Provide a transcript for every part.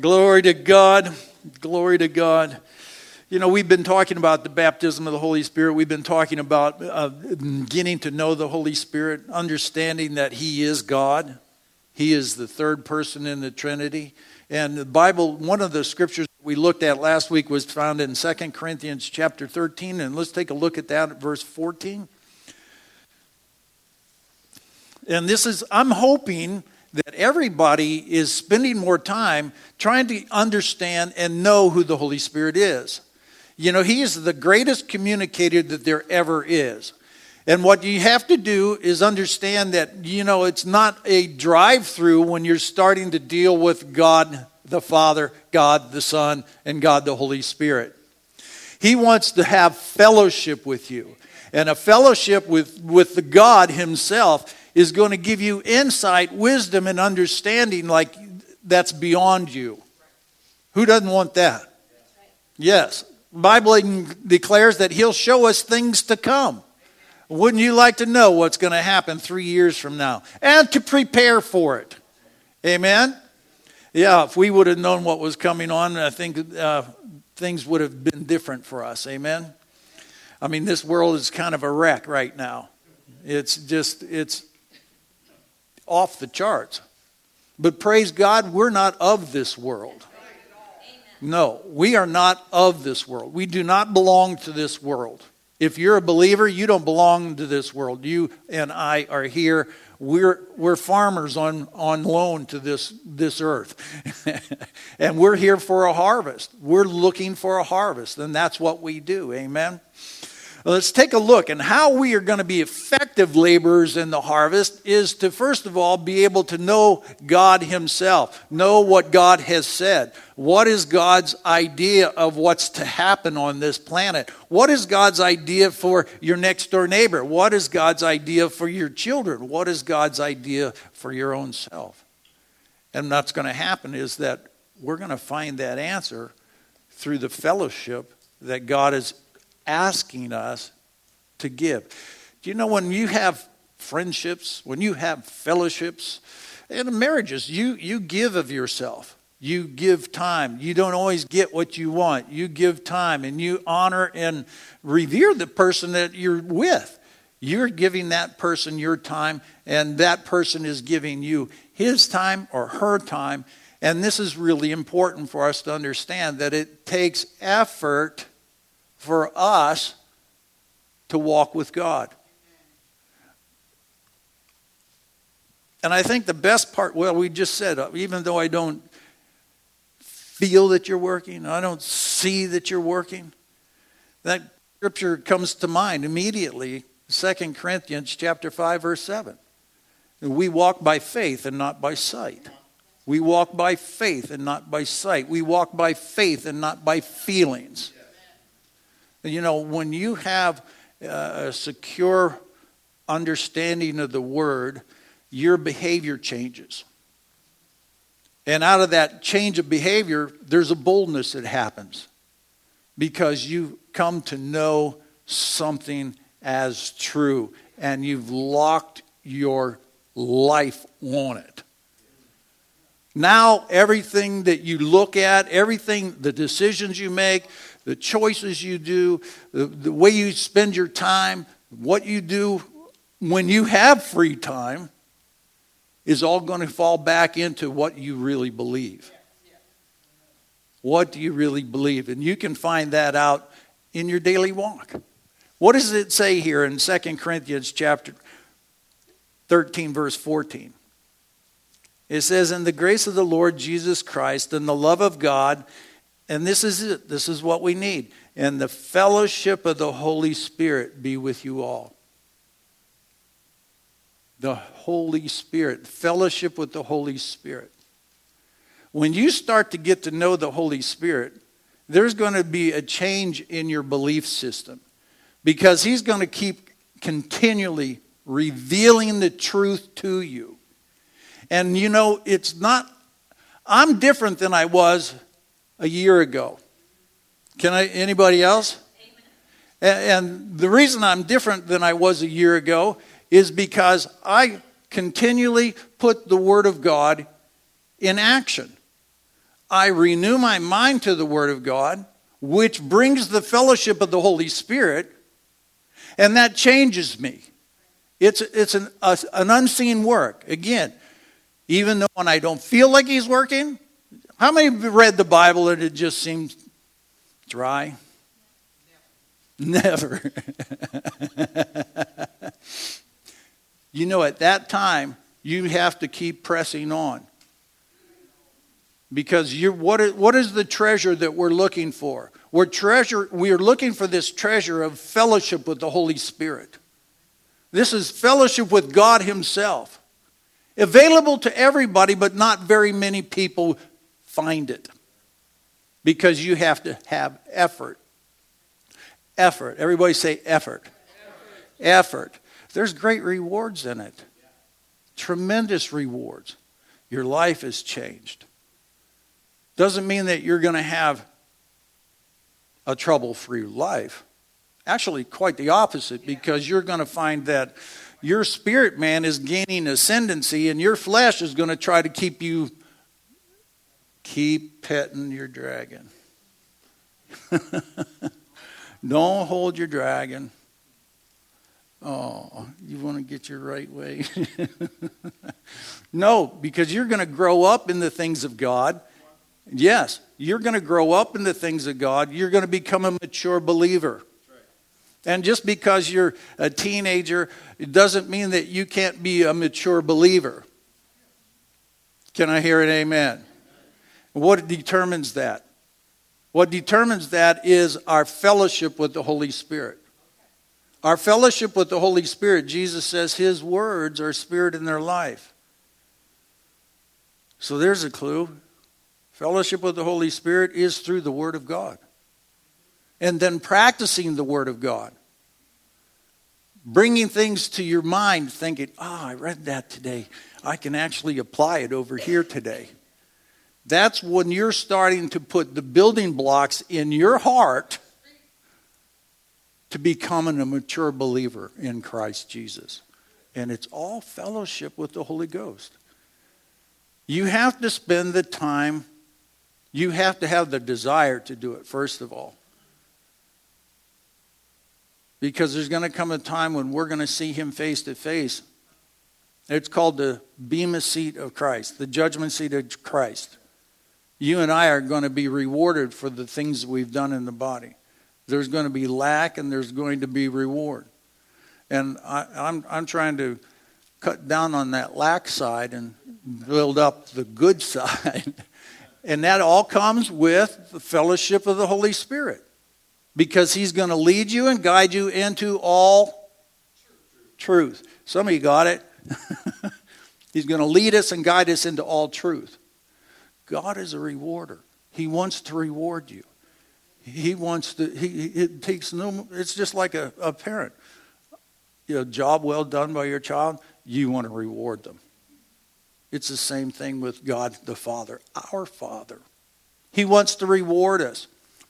Glory to God. Glory to God. You know, we've been talking about the baptism of the Holy Spirit. We've been talking about uh, getting to know the Holy Spirit, understanding that He is God. He is the third person in the Trinity. And the Bible, one of the scriptures we looked at last week was found in 2 Corinthians chapter 13. And let's take a look at that at verse 14. And this is, I'm hoping that everybody is spending more time trying to understand and know who the Holy Spirit is. You know, He is the greatest communicator that there ever is. And what you have to do is understand that, you know, it's not a drive through when you're starting to deal with God the Father, God the Son, and God the Holy Spirit. He wants to have fellowship with you. And a fellowship with, with the God Himself is going to give you insight, wisdom, and understanding like that's beyond you. Who doesn't want that? Yes. Bible declares that he'll show us things to come. Wouldn't you like to know what's going to happen three years from now and to prepare for it? Amen? Yeah, if we would have known what was coming on, I think uh, things would have been different for us. Amen? I mean, this world is kind of a wreck right now. It's just, it's off the charts. But praise God, we're not of this world. No, we are not of this world. We do not belong to this world. If you're a believer, you don't belong to this world. You and I are here. We're, we're farmers on, on loan to this, this earth. and we're here for a harvest. We're looking for a harvest, and that's what we do. Amen. Let's take a look. And how we are going to be effective laborers in the harvest is to, first of all, be able to know God Himself, know what God has said. What is God's idea of what's to happen on this planet? What is God's idea for your next door neighbor? What is God's idea for your children? What is God's idea for your own self? And what's going to happen is that we're going to find that answer through the fellowship that God has asking us to give. Do you know when you have friendships, when you have fellowships, in marriages, you, you give of yourself. You give time. You don't always get what you want. You give time and you honor and revere the person that you're with. You're giving that person your time, and that person is giving you his time or her time. And this is really important for us to understand that it takes effort for us to walk with God. And I think the best part, well, we just said, uh, even though I don't feel that you're working, I don't see that you're working, that scripture comes to mind immediately. 2 Corinthians chapter 5 verse 7. We walk by faith and not by sight. We walk by faith and not by sight. We walk by faith and not by feelings. You know, when you have uh, a secure understanding of the word, your behavior changes. And out of that change of behavior, there's a boldness that happens because you come to know something as true and you've locked your life on it. Now, everything that you look at, everything, the decisions you make, the choices you do, the, the way you spend your time, what you do when you have free time is all going to fall back into what you really believe. What do you really believe? And you can find that out in your daily walk. What does it say here in 2 Corinthians chapter 13 verse 14? It says in the grace of the Lord Jesus Christ and the love of God and this is it. This is what we need. And the fellowship of the Holy Spirit be with you all. The Holy Spirit, fellowship with the Holy Spirit. When you start to get to know the Holy Spirit, there's going to be a change in your belief system because He's going to keep continually revealing the truth to you. And you know, it's not, I'm different than I was a year ago. Can I, anybody else? And, and the reason I'm different than I was a year ago is because I continually put the Word of God in action. I renew my mind to the Word of God, which brings the fellowship of the Holy Spirit, and that changes me. It's, it's an, a, an unseen work. Again, even though when I don't feel like He's working, how many have read the Bible and it just seems dry? Never. you know, at that time, you have to keep pressing on. Because you're, what, is, what is the treasure that we're looking for? We're, treasure, we are looking for this treasure of fellowship with the Holy Spirit. This is fellowship with God Himself. Available to everybody, but not very many people find it. Because you have to have effort. Effort. Everybody say effort. Effort. effort. There's great rewards in it. Tremendous rewards. Your life is changed. Doesn't mean that you're going to have a trouble free life. Actually, quite the opposite, because you're going to find that your spirit man is gaining ascendancy and your flesh is going to try to keep you keep petting your dragon. Don't hold your dragon. Oh you want to get your right way? No because you're going to grow up in the things of god. Yes you're going to grow up in the things of god. You're going to become a mature believer. And just because you're a teenager, it doesn't mean that you can't be a mature believer. Can I hear an amen? What determines that? What determines that is our fellowship with the Holy Spirit. Our fellowship with the Holy Spirit, Jesus says his words are spirit in their life. So there's a clue. Fellowship with the Holy Spirit is through the Word of God and then practicing the Word of God. Bringing things to your mind, thinking, oh, I read that today. I can actually apply it over here today. That's when you're starting to put the building blocks in your heart to becoming a mature believer in Christ Jesus. And it's all fellowship with the Holy Ghost. You have to spend the time, you have to have the desire to do it, first of all. Because there's going to come a time when we're going to see him face to face. It's called the Bema seat of Christ, the judgment seat of Christ. You and I are going to be rewarded for the things that we've done in the body. There's going to be lack and there's going to be reward. And I, I'm, I'm trying to cut down on that lack side and build up the good side. and that all comes with the fellowship of the Holy Spirit because he's going to lead you and guide you into all truth. Some of you got it. he's going to lead us and guide us into all truth. God is a rewarder. He wants to reward you. He wants to, he, it takes no, it's just like a, a parent. You know, job well done by your child, you want to reward them. It's the same thing with God the Father, our Father. He wants to reward us.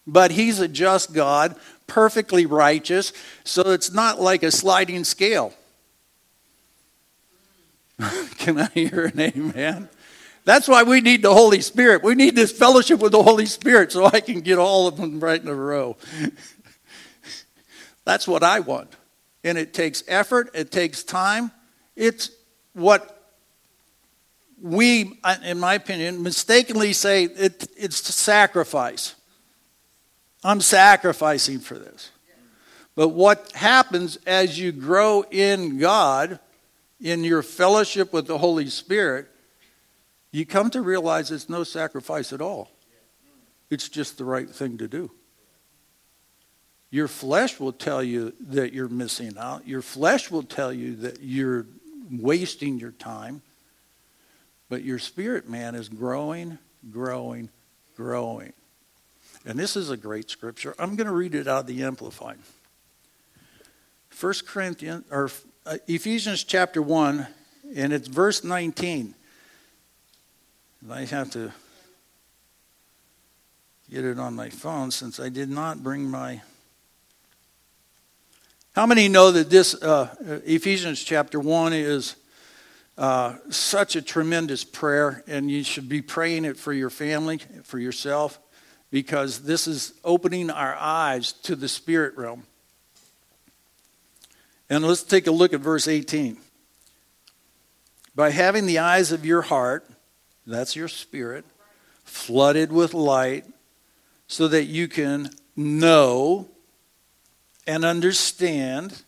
But he's a just God, perfectly righteous, so it's not like a sliding scale. Can I hear an amen? That's why we need the Holy Spirit. We need this fellowship with the Holy Spirit so I can get all of them right in a row. That's what I want. And it takes effort, it takes time. It's what we, in my opinion, mistakenly say it, it's sacrifice. I'm sacrificing for this. But what happens as you grow in God, in your fellowship with the Holy Spirit, you come to realize it's no sacrifice at all. It's just the right thing to do. Your flesh will tell you that you're missing out. Your flesh will tell you that you're wasting your time. But your spirit man is growing, growing, growing. And this is a great scripture. I'm going to read it out of the Amplified. 1 Corinthians, or uh, Ephesians chapter 1, and it's verse 19. And I have to get it on my phone since I did not bring my. How many know that this uh, Ephesians chapter 1 is Uh, such a tremendous prayer, and you should be praying it for your family, for yourself, because this is opening our eyes to the spirit realm. And let's take a look at verse 18. By having the eyes of your heart, that's your spirit, flooded with light, so that you can know and understand.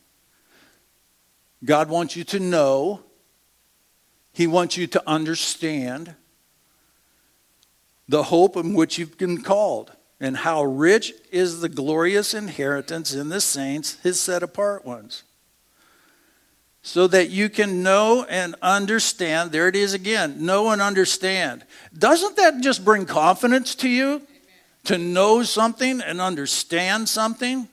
God wants you to know, He wants you to understand the hope in which you've been called, and how rich is the glorious inheritance in the saints, His set apart ones so that you can know and understand. There it is again know and understand. Doesn't that just bring confidence to you to know something and understand something?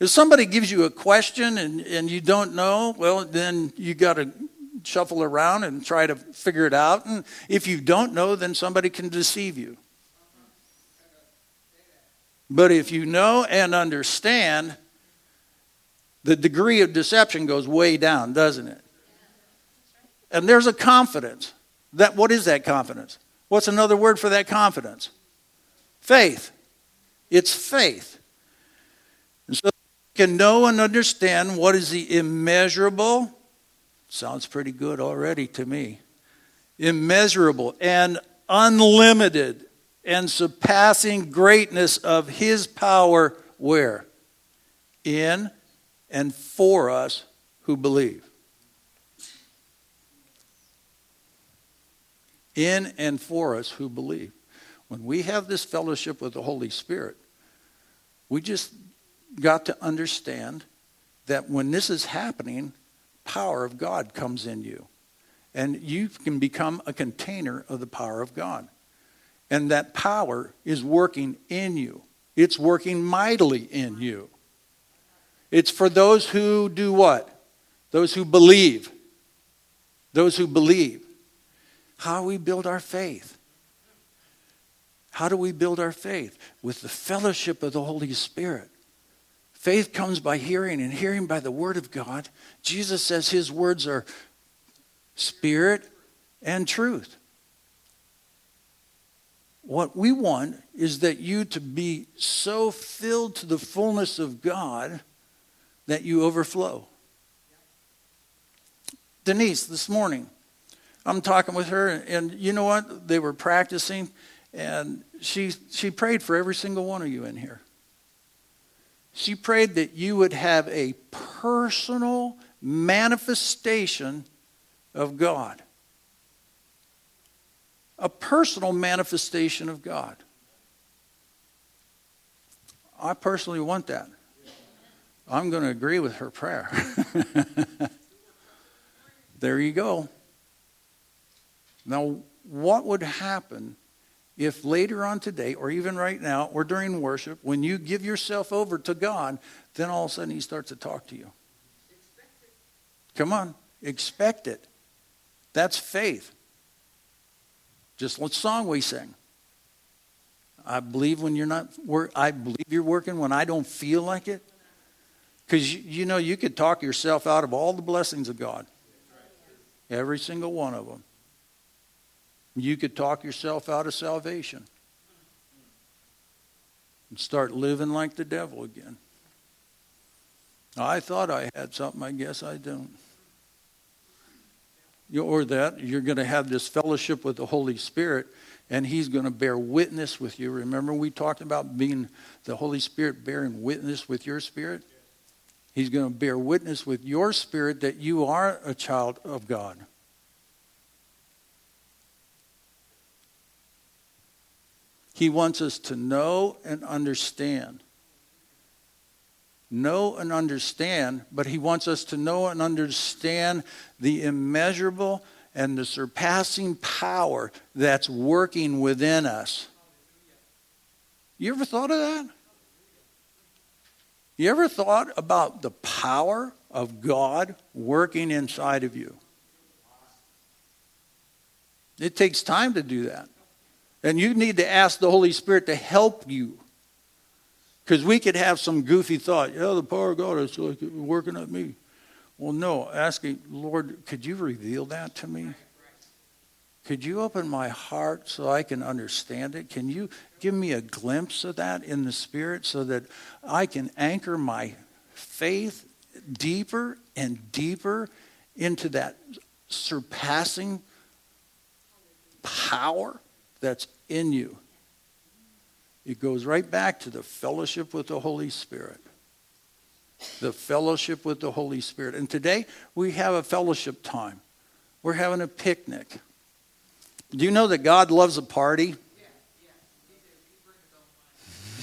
If somebody gives you a question and, and you don't know, well, then you got to shuffle around and try to figure it out. And if you don't know, then somebody can deceive you. But if you know and understand, the degree of deception goes way down, doesn't it? And there's a confidence. That what is that confidence? What's another word for that confidence? Faith. It's faith. And so you can know and understand what is the immeasurable. Sounds pretty good already to me. Immeasurable and unlimited and surpassing greatness of his power where? In and for us who believe. In and for us who believe. When we have this fellowship with the Holy Spirit, we just got to understand that when this is happening, power of God comes in you. And you can become a container of the power of God. And that power is working in you. It's working mightily in you. It's for those who do what? Those who believe. Those who believe. How we build our faith? How do we build our faith? With the fellowship of the Holy Spirit. Faith comes by hearing, and hearing by the Word of God. Jesus says His words are spirit and truth. What we want is that you to be so filled to the fullness of God that you overflow. Denise, this morning, I'm talking with her, and you know what? They were practicing, and she, she prayed for every single one of you in here. She prayed that you would have a personal manifestation of God. A personal manifestation of God. I personally want that. I'm going to agree with her prayer. there you go. Now, what would happen if later on today, or even right now, or during worship, when you give yourself over to God, then all of a sudden He starts to talk to you? Come on, expect it. That's faith. Just what song we sing. I believe when you're not. I believe you're working when I don't feel like it. Because you know, you could talk yourself out of all the blessings of God, every single one of them. You could talk yourself out of salvation and start living like the devil again. I thought I had something, I guess I don't. Or that you're going to have this fellowship with the Holy Spirit and he's going to bear witness with you. Remember, we talked about being the Holy Spirit bearing witness with your spirit? He's going to bear witness with your spirit that you are a child of God. He wants us to know and understand. Know and understand, but he wants us to know and understand the immeasurable and the surpassing power that's working within us. You ever thought of that? You ever thought about the power of God working inside of you? It takes time to do that. And you need to ask the Holy Spirit to help you. Because we could have some goofy thought, yeah, the power of God is working at me. Well, no, asking, Lord, could you reveal that to me? Could you open my heart so I can understand it? Can you give me a glimpse of that in the Spirit so that I can anchor my faith deeper and deeper into that surpassing power that's in you? It goes right back to the fellowship with the Holy Spirit the fellowship with the Holy Spirit. And today we have a fellowship time. We're having a picnic. Do you know that God loves a party?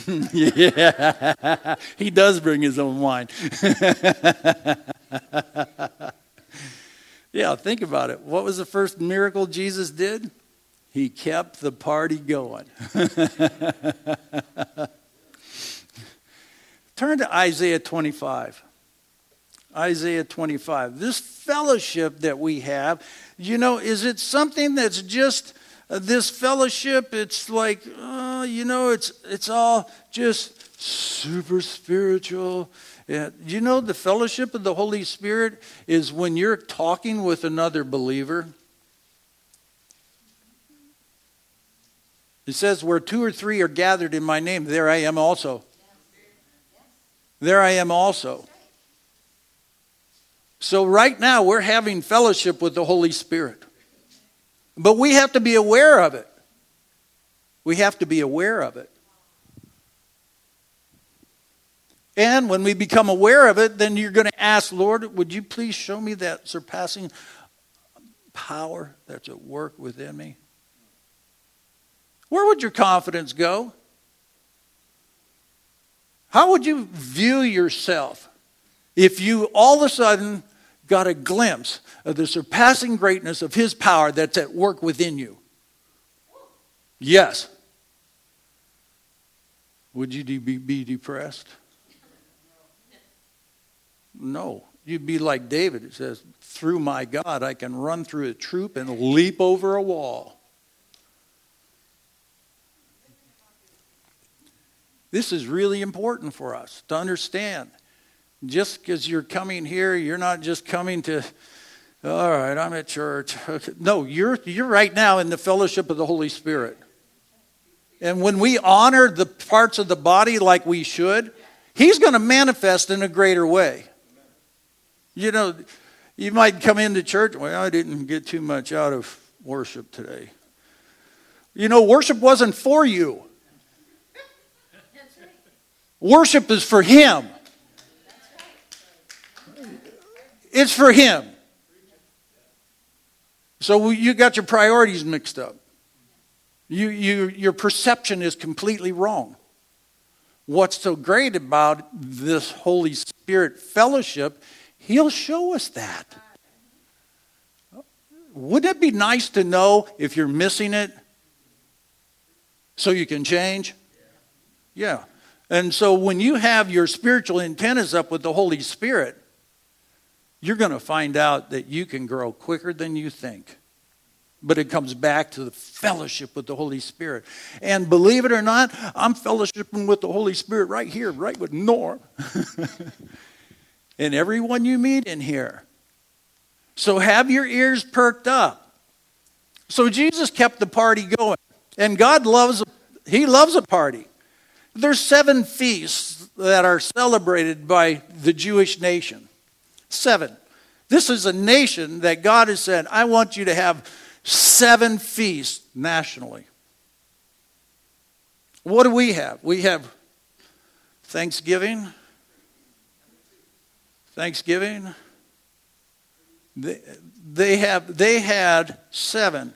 Yeah, he does bring his own wine. yeah, think about it. What was the first miracle Jesus did? He kept the party going. Turn to Isaiah 25. Isaiah 25. This fellowship that we have, you know, is it something that's just this fellowship? It's like, uh, you know, it's it's all just super spiritual. Yeah. You know, the fellowship of the Holy Spirit is when you're talking with another believer. It says, Where two or three are gathered in my name, there I am also there I am also. So, right now, we're having fellowship with the Holy Spirit. But we have to be aware of it. We have to be aware of it. And when we become aware of it, then you're going to ask, Lord, would you please show me that surpassing power that's at work within me? Where would your confidence go? How would you view yourself if you all of a sudden got a glimpse of the surpassing greatness of His power that's at work within you? Yes. Would you be depressed? No. You'd be like David. It says, Through my God, I can run through a troop and leap over a wall. This is really important for us to understand. Just because you're coming here, you're not just coming to, all right, I'm at church. No, you're, you're right now in the fellowship of the Holy Spirit. And when we honor the parts of the body like we should, He's going to manifest in a greater way. You know, you might come into church, well, I didn't get too much out of worship today. You know, worship wasn't for you. Worship is for Him. It's for Him. So you got your priorities mixed up. You, you, your perception is completely wrong. What's so great about this Holy Spirit fellowship, He'll show us that. Wouldn't it be nice to know if you're missing it so you can change? Yeah. And so when you have your spiritual antennas up with the Holy Spirit, you're going to find out that you can grow quicker than you think. But it comes back to the fellowship with the Holy Spirit. And believe it or not, I'm fellowshipping with the Holy Spirit right here, right with Norm. and everyone you meet in here. So have your ears perked up. So Jesus kept the party going. And God loves, He loves a party. There's seven feasts that are celebrated by the Jewish nation. Seven. This is a nation that God has said, I want you to have seven feasts nationally. What do we have? We have Thanksgiving. Thanksgiving. They, they, have, they had seven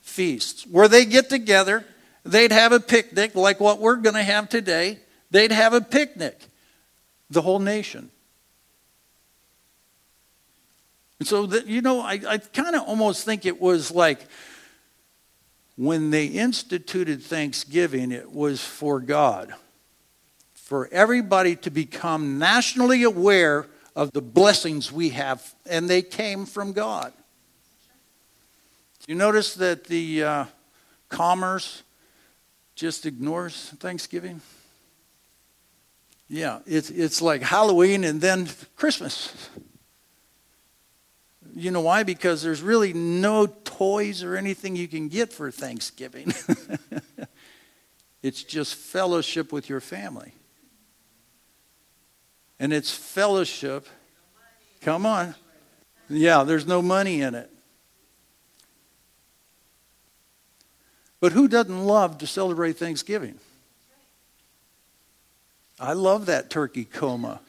feasts where they get together They'd have a picnic like what we're going to have today. They'd have a picnic, the whole nation. And so, that, you know, I, I kind of almost think it was like when they instituted Thanksgiving, it was for God, for everybody to become nationally aware of the blessings we have, and they came from God. You notice that the uh, commerce just ignores Thanksgiving? Yeah, it's, it's like Halloween and then Christmas. You know why? Because there's really no toys or anything you can get for Thanksgiving. it's just fellowship with your family. And it's fellowship. Come on. Yeah, there's no money in it. But who doesn't love to celebrate Thanksgiving? I love that turkey coma.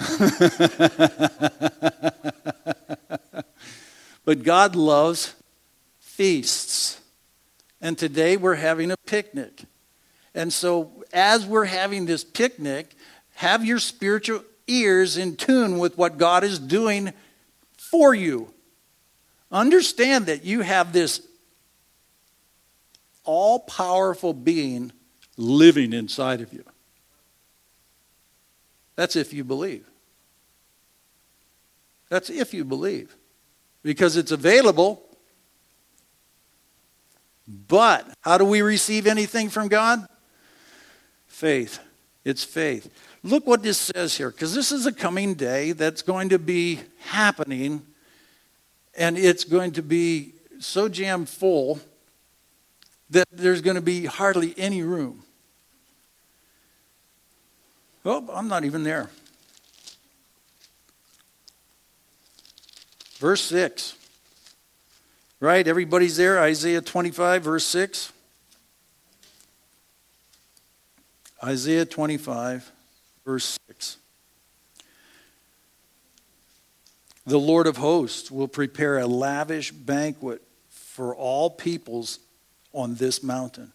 but God loves feasts. And today we're having a picnic. And so, as we're having this picnic, have your spiritual ears in tune with what God is doing for you. Understand that you have this all powerful being living inside of you. That's if you believe. That's if you believe. Because it's available. But how do we receive anything from God? Faith. It's faith. Look what this says here, because this is a coming day that's going to be happening, and it's going to be so jam full that there's going to be hardly any room. Oh, I'm not even there. Verse 6. Right? Everybody's there? Isaiah 25, verse 6. Isaiah 25, verse 6. The Lord of hosts will prepare a lavish banquet for all peoples on this mountain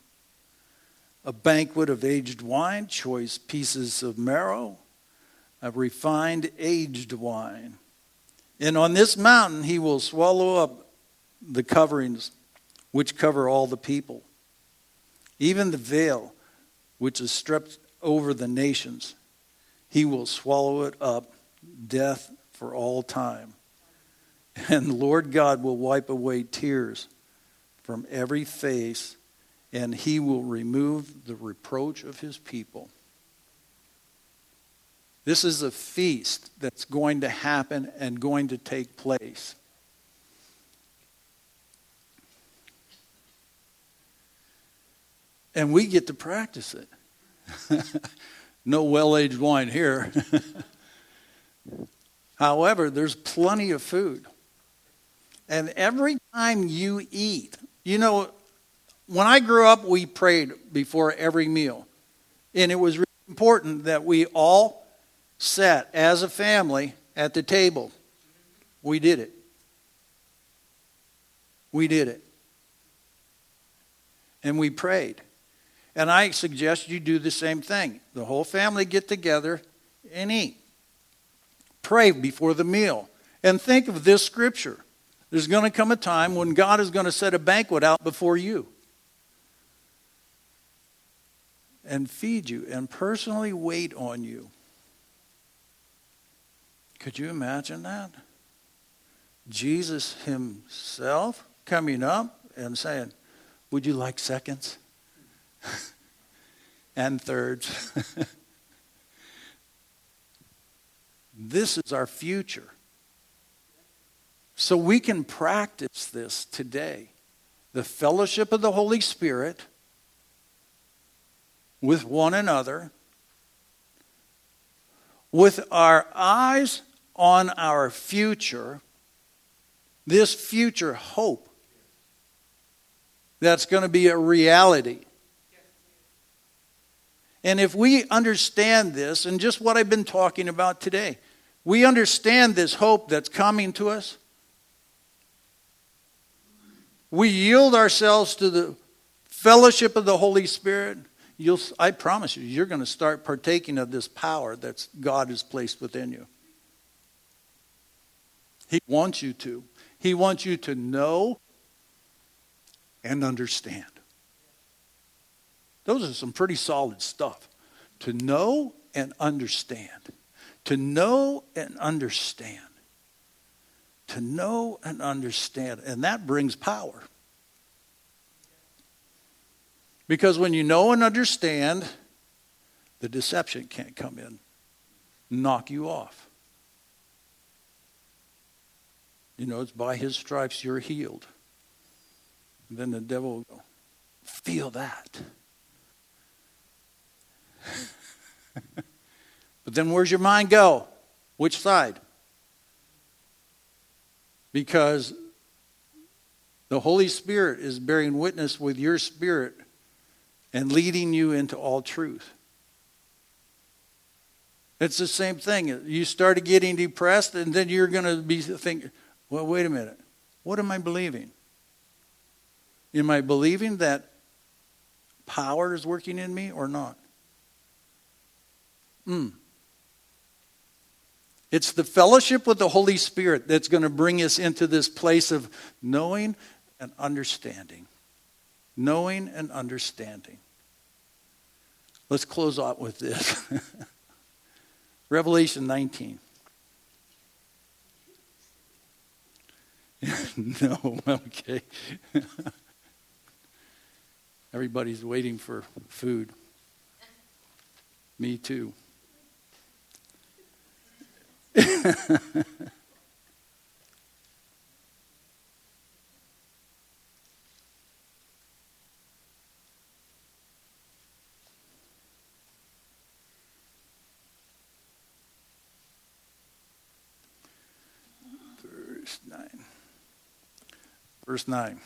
a banquet of aged wine, choice pieces of marrow, a refined aged wine. And on this mountain he will swallow up the coverings which cover all the people, even the veil which is stripped over the nations. He will swallow it up, death for all time. And Lord God will wipe away tears from every face and he will remove the reproach of his people. This is a feast that's going to happen and going to take place. And we get to practice it. no well aged wine here. However, there's plenty of food. And every time you eat, you know, when I grew up, we prayed before every meal. And it was really important that we all sat as a family at the table. We did it. We did it. And we prayed. And I suggest you do the same thing. The whole family get together and eat. Pray before the meal. And think of this scripture. There's going to come a time when God is going to set a banquet out before you. and feed you and personally wait on you. Could you imagine that? Jesus himself coming up and saying, Would you like seconds? and thirds. this is our future. So we can practice this today. The fellowship of the Holy Spirit with one another, with our eyes on our future, this future hope that's going to be a reality. And if we understand this, and just what I've been talking about today, we understand this hope that's coming to us. We yield ourselves to the fellowship of the Holy Spirit you'll, I promise you, you're going to start partaking of this power that God has placed within you. He wants you to. He wants you to know and understand. Those are some pretty solid stuff. To know and understand. To know and understand. To know and understand. And that brings power. Because when you know and understand, the deception can't come in, knock you off. You know, it's by his stripes you're healed. And then the devil will go, feel that. but then where's your mind go? Which side? Because the Holy Spirit is bearing witness with your spirit and leading you into all truth. It's the same thing. You started getting depressed, and then you're going to be thinking, well, wait a minute. What am I believing? Am I believing that power is working in me or not? Hmm. It's the fellowship with the Holy Spirit that's going to bring us into this place of knowing and understanding. Knowing and understanding. Let's close out with this Revelation 19. no, okay. Everybody's waiting for food. Me too. Verse 9. Verse 9.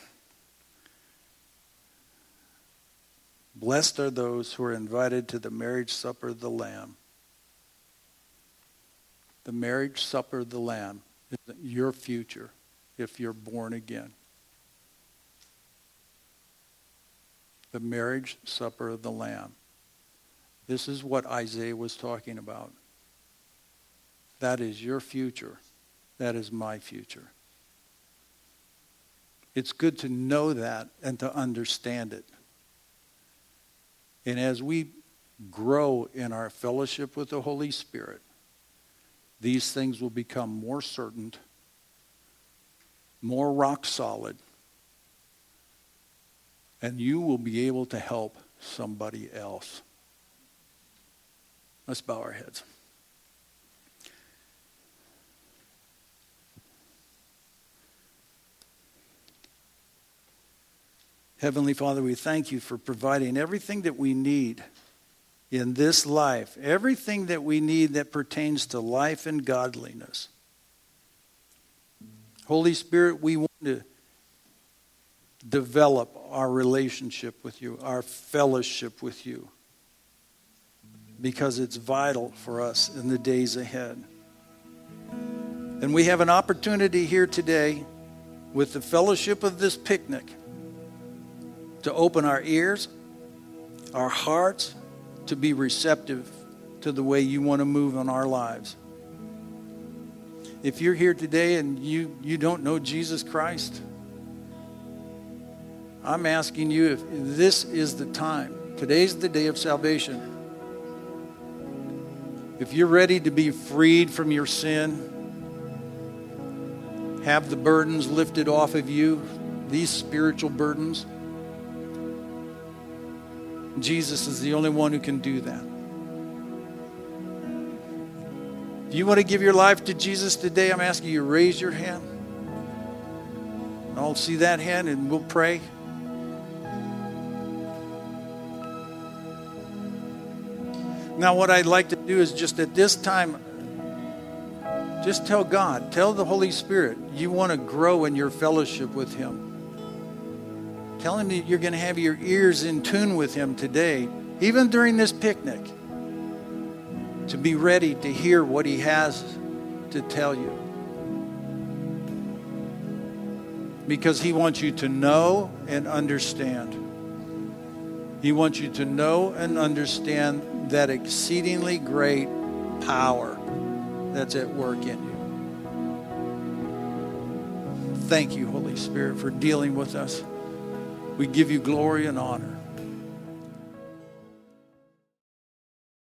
Blessed are those who are invited to the marriage supper of the Lamb. The marriage supper of the Lamb is your future if you're born again. The marriage supper of the Lamb. This is what Isaiah was talking about. That is your future. That is my future. It's good to know that and to understand it. And as we grow in our fellowship with the Holy Spirit, these things will become more certain, more rock solid, and you will be able to help somebody else. Let's bow our heads. Heavenly Father, we thank you for providing everything that we need in this life, everything that we need that pertains to life and godliness. Holy Spirit, we want to develop our relationship with you, our fellowship with you, because it's vital for us in the days ahead. And we have an opportunity here today with the fellowship of this picnic to open our ears, our hearts, to be receptive to the way you want to move on our lives. If you're here today and you, you don't know Jesus Christ, I'm asking you if this is the time. Today's the day of salvation. If you're ready to be freed from your sin, have the burdens lifted off of you, these spiritual burdens, Jesus is the only one who can do that. If you want to give your life to Jesus today, I'm asking you raise your hand. I'll see that hand and we'll pray. Now, what I'd like to do is just at this time, just tell God, tell the Holy Spirit, you want to grow in your fellowship with Him. Tell him that you're going to have your ears in tune with him today, even during this picnic, to be ready to hear what he has to tell you. Because he wants you to know and understand. He wants you to know and understand that exceedingly great power that's at work in you. Thank you, Holy Spirit, for dealing with us. We give you glory and honor.